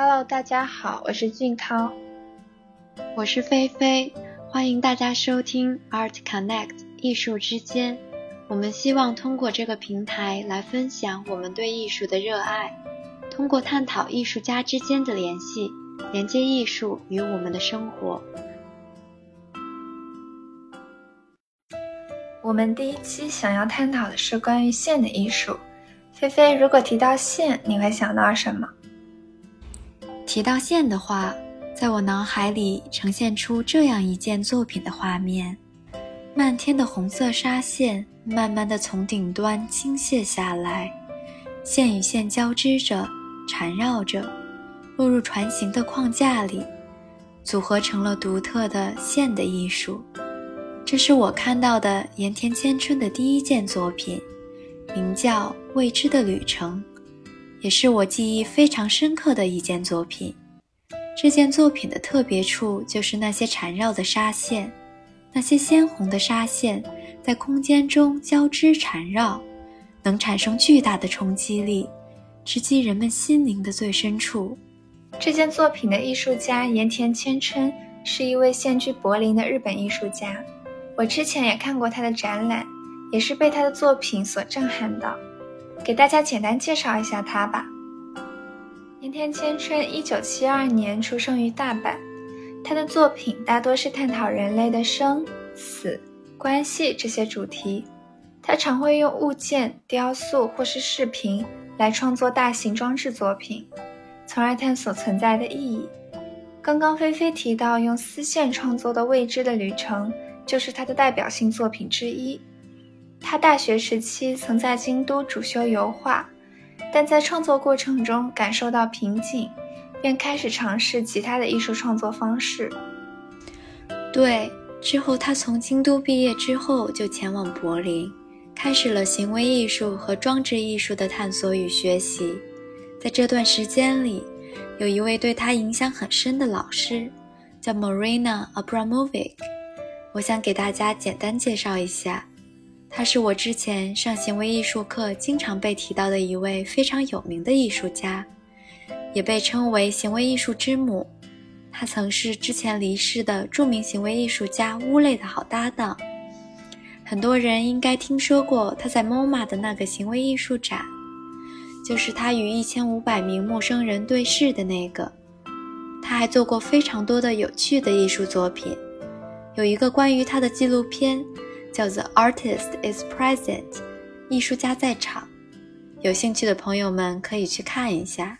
Hello，大家好，我是俊涛，我是菲菲，欢迎大家收听 Art Connect 艺术之间。我们希望通过这个平台来分享我们对艺术的热爱，通过探讨艺术家之间的联系，连接艺术与我们的生活。我们第一期想要探讨的是关于线的艺术。菲菲，如果提到线，你会想到什么？提到线的话，在我脑海里呈现出这样一件作品的画面：漫天的红色纱线，慢慢的从顶端倾泻下来，线与线交织着，缠绕着，落入船形的框架里，组合成了独特的线的艺术。这是我看到的盐田千春的第一件作品，名叫《未知的旅程》，也是我记忆非常深刻的一件作品。这件作品的特别处就是那些缠绕的纱线，那些鲜红的纱线在空间中交织缠绕，能产生巨大的冲击力，直击人们心灵的最深处。这件作品的艺术家盐田千春是一位现居柏林的日本艺术家。我之前也看过他的展览，也是被他的作品所震撼到。给大家简单介绍一下他吧。盐田千春，一九七二年出生于大阪。他的作品大多是探讨人类的生死、关系这些主题。他常会用物件、雕塑或是视频来创作大型装置作品，从而探索存在的意义。刚刚菲菲提到用丝线创作的《未知的旅程》。就是他的代表性作品之一。他大学时期曾在京都主修油画，但在创作过程中感受到瓶颈，便开始尝试其他的艺术创作方式。对，之后他从京都毕业之后就前往柏林，开始了行为艺术和装置艺术的探索与学习。在这段时间里，有一位对他影响很深的老师，叫 Marina Abramovic。我想给大家简单介绍一下，他是我之前上行为艺术课经常被提到的一位非常有名的艺术家，也被称为行为艺术之母。他曾是之前离世的著名行为艺术家乌类的好搭档。很多人应该听说过他在 MoMA 的那个行为艺术展，就是他与一千五百名陌生人对视的那个。他还做过非常多的有趣的艺术作品。有一个关于他的纪录片，叫做《Artist Is Present》，艺术家在场。有兴趣的朋友们可以去看一下。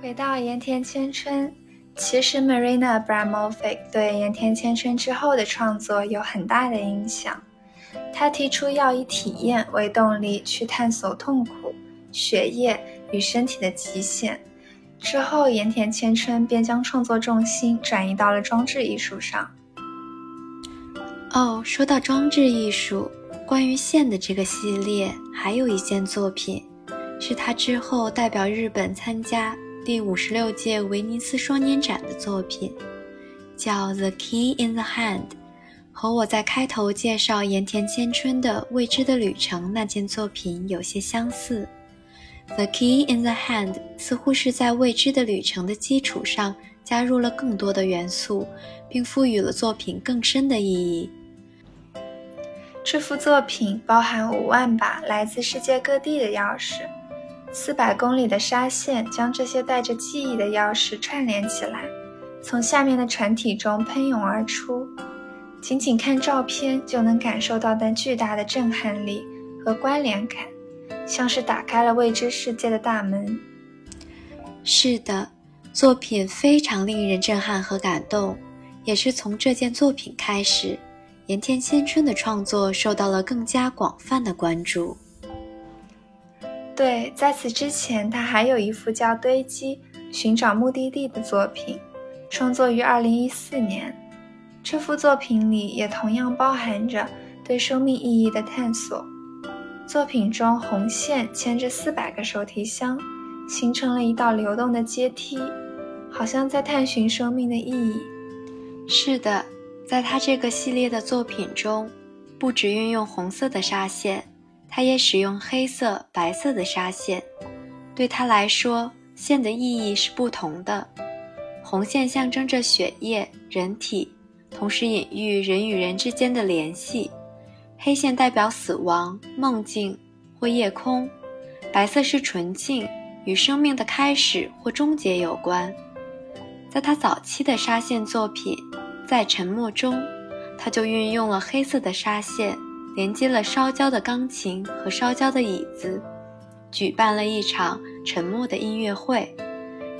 回到盐田千春，其实 Marina Abramovic 对盐田千春之后的创作有很大的影响。他提出要以体验为动力去探索痛苦、血液与身体的极限。之后，盐田千春便将创作重心转移到了装置艺术上。哦，说到装置艺术，关于线的这个系列，还有一件作品，是他之后代表日本参加第五十六届威尼斯双年展的作品，叫《The Key in the Hand》，和我在开头介绍盐田千春的《未知的旅程》那件作品有些相似。The key in the hand 似乎是在未知的旅程的基础上加入了更多的元素，并赋予了作品更深的意义。这幅作品包含五万把来自世界各地的钥匙，四百公里的纱线将这些带着记忆的钥匙串联起来，从下面的船体中喷涌而出。仅仅看照片就能感受到那巨大的震撼力和关联感。像是打开了未知世界的大门。是的，作品非常令人震撼和感动，也是从这件作品开始，盐田千春的创作受到了更加广泛的关注。对，在此之前，他还有一幅叫《堆积：寻找目的地》的作品，创作于2014年。这幅作品里也同样包含着对生命意义的探索。作品中，红线牵着四百个手提箱，形成了一道流动的阶梯，好像在探寻生命的意义。是的，在他这个系列的作品中，不只运用红色的纱线，他也使用黑色、白色的纱线。对他来说，线的意义是不同的。红线象征着血液、人体，同时隐喻人与人之间的联系；黑线代表死亡、梦境或夜空；白色是纯净，与生命的开始或终结有关。在他早期的纱线作品《在沉默中》，他就运用了黑色的纱线，连接了烧焦的钢琴和烧焦的椅子。举办了一场沉默的音乐会。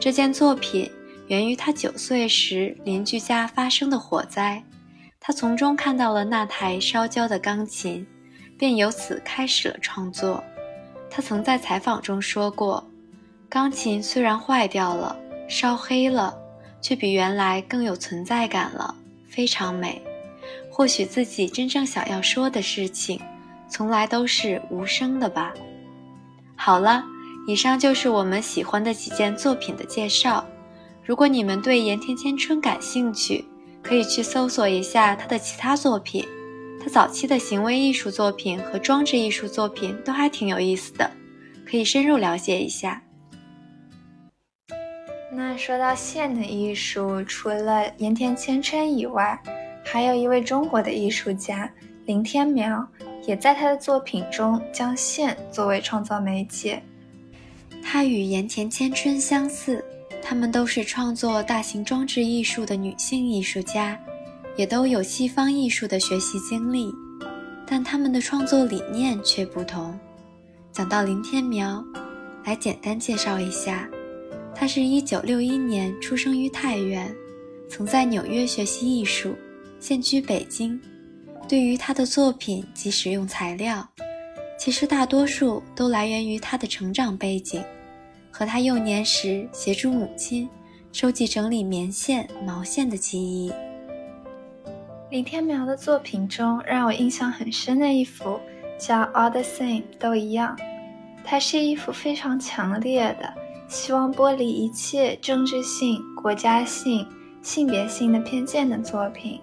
这件作品源于他九岁时邻居家发生的火灾，他从中看到了那台烧焦的钢琴，便由此开始了创作。他曾在采访中说过：“钢琴虽然坏掉了，烧黑了，却比原来更有存在感了，非常美。或许自己真正想要说的事情，从来都是无声的吧。”好了，以上就是我们喜欢的几件作品的介绍。如果你们对盐田千春感兴趣，可以去搜索一下他的其他作品。他早期的行为艺术作品和装置艺术作品都还挺有意思的，可以深入了解一下。那说到线的艺术，除了盐田千春以外，还有一位中国的艺术家林天苗。也在他的作品中将线作为创造媒介。他与盐田千春相似，他们都是创作大型装置艺术的女性艺术家，也都有西方艺术的学习经历，但他们的创作理念却不同。讲到林天苗，来简单介绍一下，他是一九六一年出生于太原，曾在纽约学习艺术，现居北京。对于他的作品及使用材料，其实大多数都来源于他的成长背景，和他幼年时协助母亲收集整理棉线、毛线的记忆。林天苗的作品中让我印象很深的一幅叫《All the Same》，都一样。它是一幅非常强烈的，希望剥离一切政治性、国家性、性别性的偏见的作品。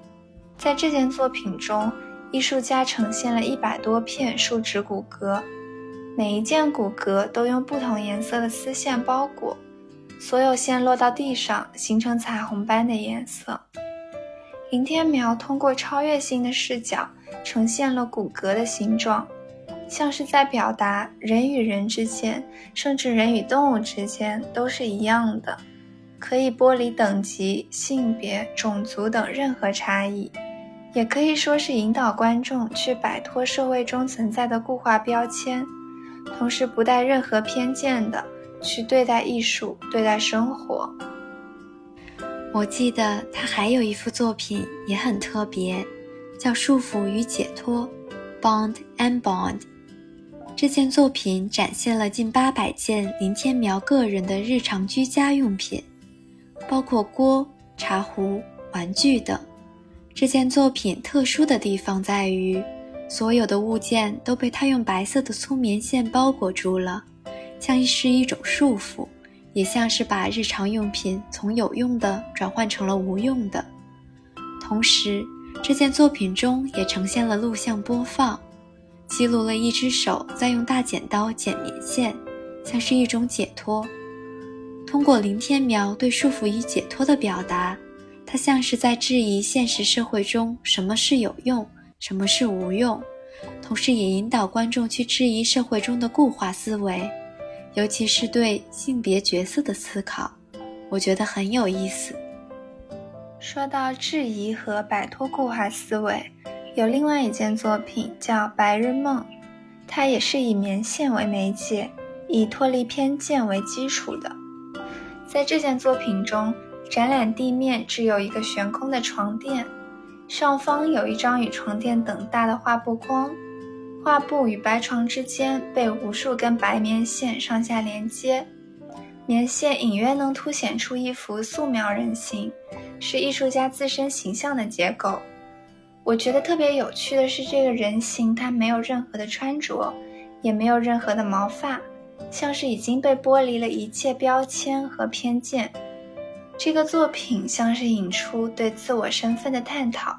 在这件作品中，艺术家呈现了一百多片树脂骨骼，每一件骨骼都用不同颜色的丝线包裹，所有线落到地上形成彩虹般的颜色。林天苗通过超越性的视角呈现了骨骼的形状，像是在表达人与人之间，甚至人与动物之间都是一样的，可以剥离等级、性别、种族等任何差异。也可以说是引导观众去摆脱社会中存在的固化标签，同时不带任何偏见的去对待艺术、对待生活。我记得他还有一幅作品也很特别，叫《束缚与解脱》（Bond and Bond）。这件作品展现了近八百件林天苗个人的日常居家用品，包括锅、茶壶、玩具等。这件作品特殊的地方在于，所有的物件都被他用白色的粗棉线包裹住了，像是一种束缚，也像是把日常用品从有用的转换成了无用的。同时，这件作品中也呈现了录像播放，记录了一只手在用大剪刀剪棉线，像是一种解脱。通过林天苗对束缚与解脱的表达。他像是在质疑现实社会中什么是有用，什么是无用，同时也引导观众去质疑社会中的固化思维，尤其是对性别角色的思考，我觉得很有意思。说到质疑和摆脱固化思维，有另外一件作品叫《白日梦》，它也是以棉线为媒介，以脱离偏见为基础的。在这件作品中。展览地面只有一个悬空的床垫，上方有一张与床垫等大的画布框，画布与白床之间被无数根白棉线上下连接，棉线隐约能凸显出一幅素描人形，是艺术家自身形象的结构。我觉得特别有趣的是，这个人形它没有任何的穿着，也没有任何的毛发，像是已经被剥离了一切标签和偏见。这个作品像是引出对自我身份的探讨，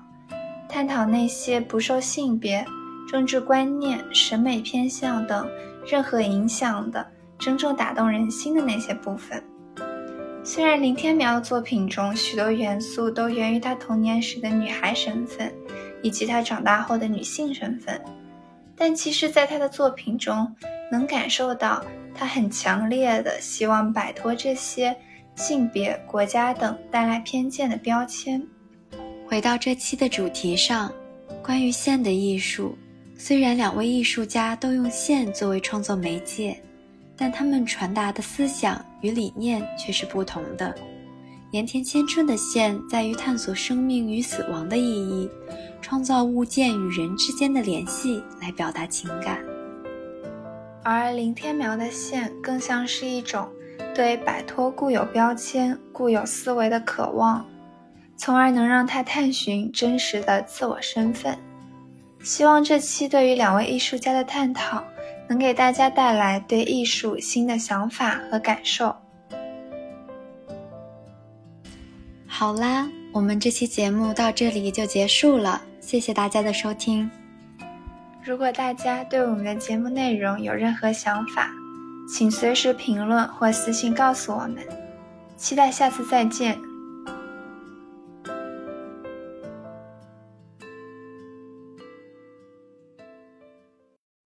探讨那些不受性别、政治观念、审美偏向等任何影响的真正打动人心的那些部分。虽然林天苗的作品中许多元素都源于他童年时的女孩身份，以及她长大后的女性身份，但其实，在她的作品中，能感受到她很强烈的希望摆脱这些性别、国家等带来偏见的标签。回到这期的主题上，关于线的艺术，虽然两位艺术家都用线作为创作媒介。但他们传达的思想与理念却是不同的。盐田千春的线在于探索生命与死亡的意义，创造物件与人之间的联系来表达情感；而林天苗的线更像是一种对摆脱固有标签、固有思维的渴望，从而能让他探寻真实的自我身份。希望这期对于两位艺术家的探讨。能给大家带来对艺术新的想法和感受。好啦，我们这期节目到这里就结束了，谢谢大家的收听。如果大家对我们的节目内容有任何想法，请随时评论或私信告诉我们。期待下次再见。